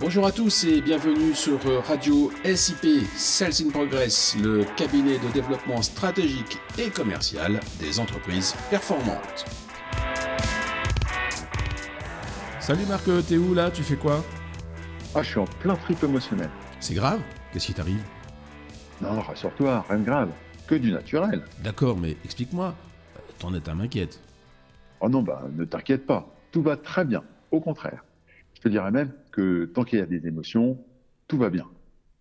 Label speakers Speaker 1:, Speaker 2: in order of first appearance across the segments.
Speaker 1: Bonjour à tous et bienvenue sur Radio SIP Sales in Progress, le cabinet de développement stratégique et commercial des entreprises performantes. Salut Marc, t'es où là? Tu fais quoi?
Speaker 2: Ah, je suis en plein trip émotionnel.
Speaker 1: C'est grave? Qu'est-ce qui t'arrive?
Speaker 2: Non, rassure-toi, rien de grave. Que du naturel.
Speaker 1: D'accord, mais explique-moi. Ton état m'inquiète.
Speaker 2: Oh non, bah ne t'inquiète pas. Tout va très bien. Au contraire. Je te dirais même que tant qu'il y a des émotions, tout va bien.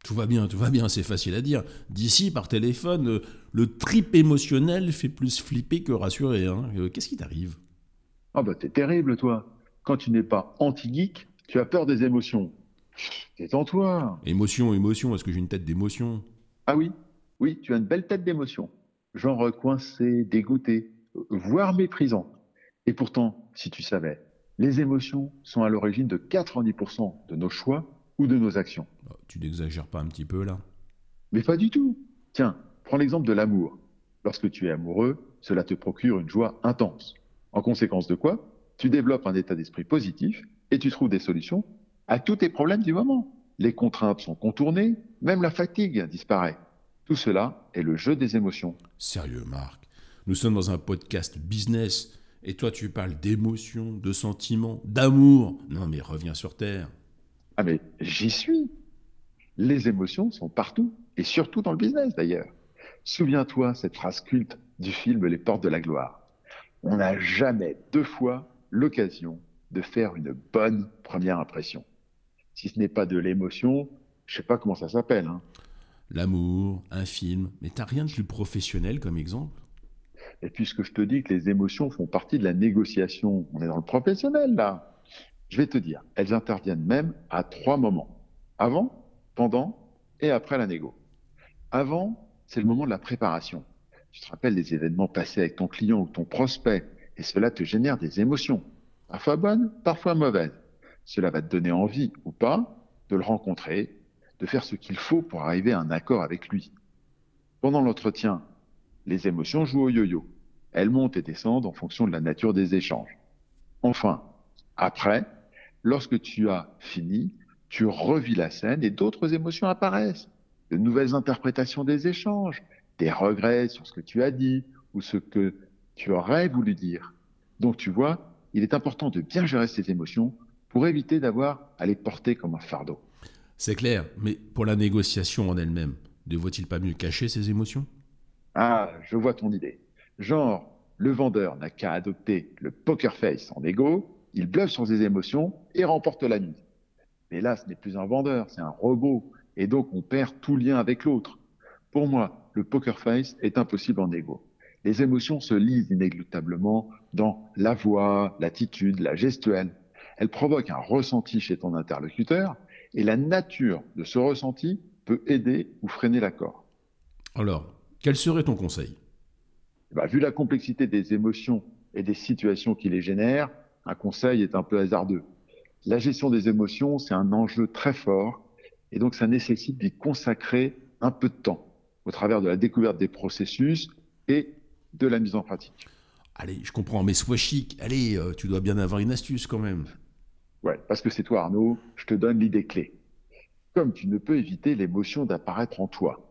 Speaker 1: Tout va bien, tout va bien, c'est facile à dire. D'ici, par téléphone, euh, le trip émotionnel fait plus flipper que rassurer. Hein. Euh, Qu'est-ce qui t'arrive?
Speaker 2: Ah bah t'es terrible, toi. Quand tu n'es pas anti-geek, tu as peur des émotions. Détends-toi.
Speaker 1: Émotion, émotion, est-ce que j'ai une tête d'émotion?
Speaker 2: Ah oui, oui, tu as une belle tête d'émotion. Genre coincé, dégoûté, voire méprisant. Et pourtant, si tu savais, les émotions sont à l'origine de 90% de nos choix ou de nos actions.
Speaker 1: Oh, Tu n'exagères pas un petit peu là
Speaker 2: Mais pas du tout. Tiens, prends l'exemple de l'amour. Lorsque tu es amoureux, cela te procure une joie intense. En conséquence de quoi, tu développes un état d'esprit positif et tu trouves des solutions à tous tes problèmes du moment. Les contraintes sont contournées, même la fatigue disparaît. Tout cela est le jeu des émotions.
Speaker 1: Sérieux, Marc Nous sommes dans un podcast business et toi tu parles d'émotion, de sentiments, d'amour. Non mais reviens sur Terre.
Speaker 2: Ah mais j'y suis. Les émotions sont partout, et surtout dans le business d'ailleurs. Souviens-toi cette phrase culte du film Les Portes de la Gloire. On n'a jamais deux fois l'occasion de faire une bonne première impression. Si ce n'est pas de l'émotion, je sais pas comment ça s'appelle. Hein.
Speaker 1: L'amour, un film, mais t'as rien de plus professionnel comme exemple?
Speaker 2: Et puisque je te dis que les émotions font partie de la négociation, on est dans le professionnel là. Je vais te dire, elles interviennent même à trois moments. Avant, pendant et après la négo. Avant, c'est le moment de la préparation. Tu te rappelles des événements passés avec ton client ou ton prospect et cela te génère des émotions. Parfois bonnes, parfois mauvaises. Cela va te donner envie ou pas de le rencontrer, de faire ce qu'il faut pour arriver à un accord avec lui. Pendant l'entretien, les émotions jouent au yo-yo. Elles montent et descendent en fonction de la nature des échanges. Enfin, après, lorsque tu as fini, tu revis la scène et d'autres émotions apparaissent. De nouvelles interprétations des échanges, des regrets sur ce que tu as dit ou ce que tu aurais voulu dire. Donc tu vois, il est important de bien gérer ces émotions pour éviter d'avoir à les porter comme un fardeau.
Speaker 1: C'est clair, mais pour la négociation en elle-même, ne vaut-il pas mieux cacher ses émotions?
Speaker 2: Ah, je vois ton idée. Genre, le vendeur n'a qu'à adopter le poker face en égo, il bluffe sur ses émotions et remporte la mise. Mais là, ce n'est plus un vendeur, c'est un robot, et donc on perd tout lien avec l'autre. Pour moi, le poker face est impossible en égo. Les émotions se lisent inéluctablement dans la voix, l'attitude, la gestuelle. Elles provoquent un ressenti chez ton interlocuteur, et la nature de ce ressenti peut aider ou freiner l'accord.
Speaker 1: Alors, quel serait ton conseil?
Speaker 2: Bah, vu la complexité des émotions et des situations qui les génèrent, un conseil est un peu hasardeux. La gestion des émotions, c'est un enjeu très fort et donc ça nécessite d'y consacrer un peu de temps au travers de la découverte des processus et de la mise en pratique.
Speaker 1: Allez, je comprends, mais sois chic. Allez, euh, tu dois bien avoir une astuce quand même.
Speaker 2: Ouais, parce que c'est toi Arnaud, je te donne l'idée clé. Comme tu ne peux éviter l'émotion d'apparaître en toi,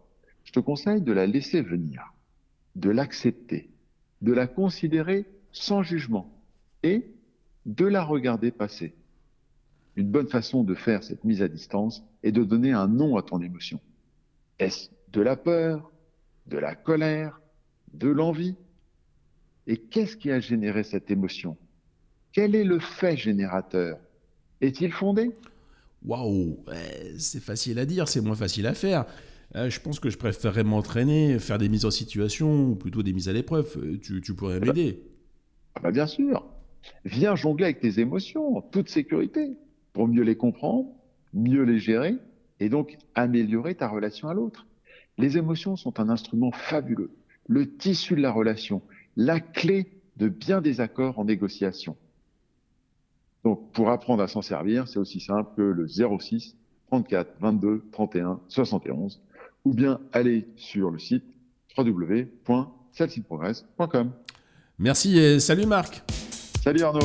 Speaker 2: je te conseille de la laisser venir, de l'accepter, de la considérer sans jugement et de la regarder passer. Une bonne façon de faire cette mise à distance est de donner un nom à ton émotion. Est-ce de la peur, de la colère, de l'envie? Et qu'est-ce qui a généré cette émotion? Quel est le fait générateur? Est-il fondé?
Speaker 1: Waouh, ouais, c'est facile à dire, c'est moins facile à faire. Euh, je pense que je préférerais m'entraîner, faire des mises en situation, ou plutôt des mises à l'épreuve. Euh, Tu, tu pourrais m'aider.
Speaker 2: Ah bah bien sûr. Viens jongler avec tes émotions en toute sécurité pour mieux les comprendre, mieux les gérer et donc améliorer ta relation à l'autre. Les émotions sont un instrument fabuleux, le tissu de la relation, la clé de bien des accords en négociation. Donc pour apprendre à s'en servir, c'est aussi simple que le 06 34 22 31 71 ou bien aller sur le site www.salesitprogress.com.
Speaker 1: Merci et salut Marc.
Speaker 2: Salut Arnaud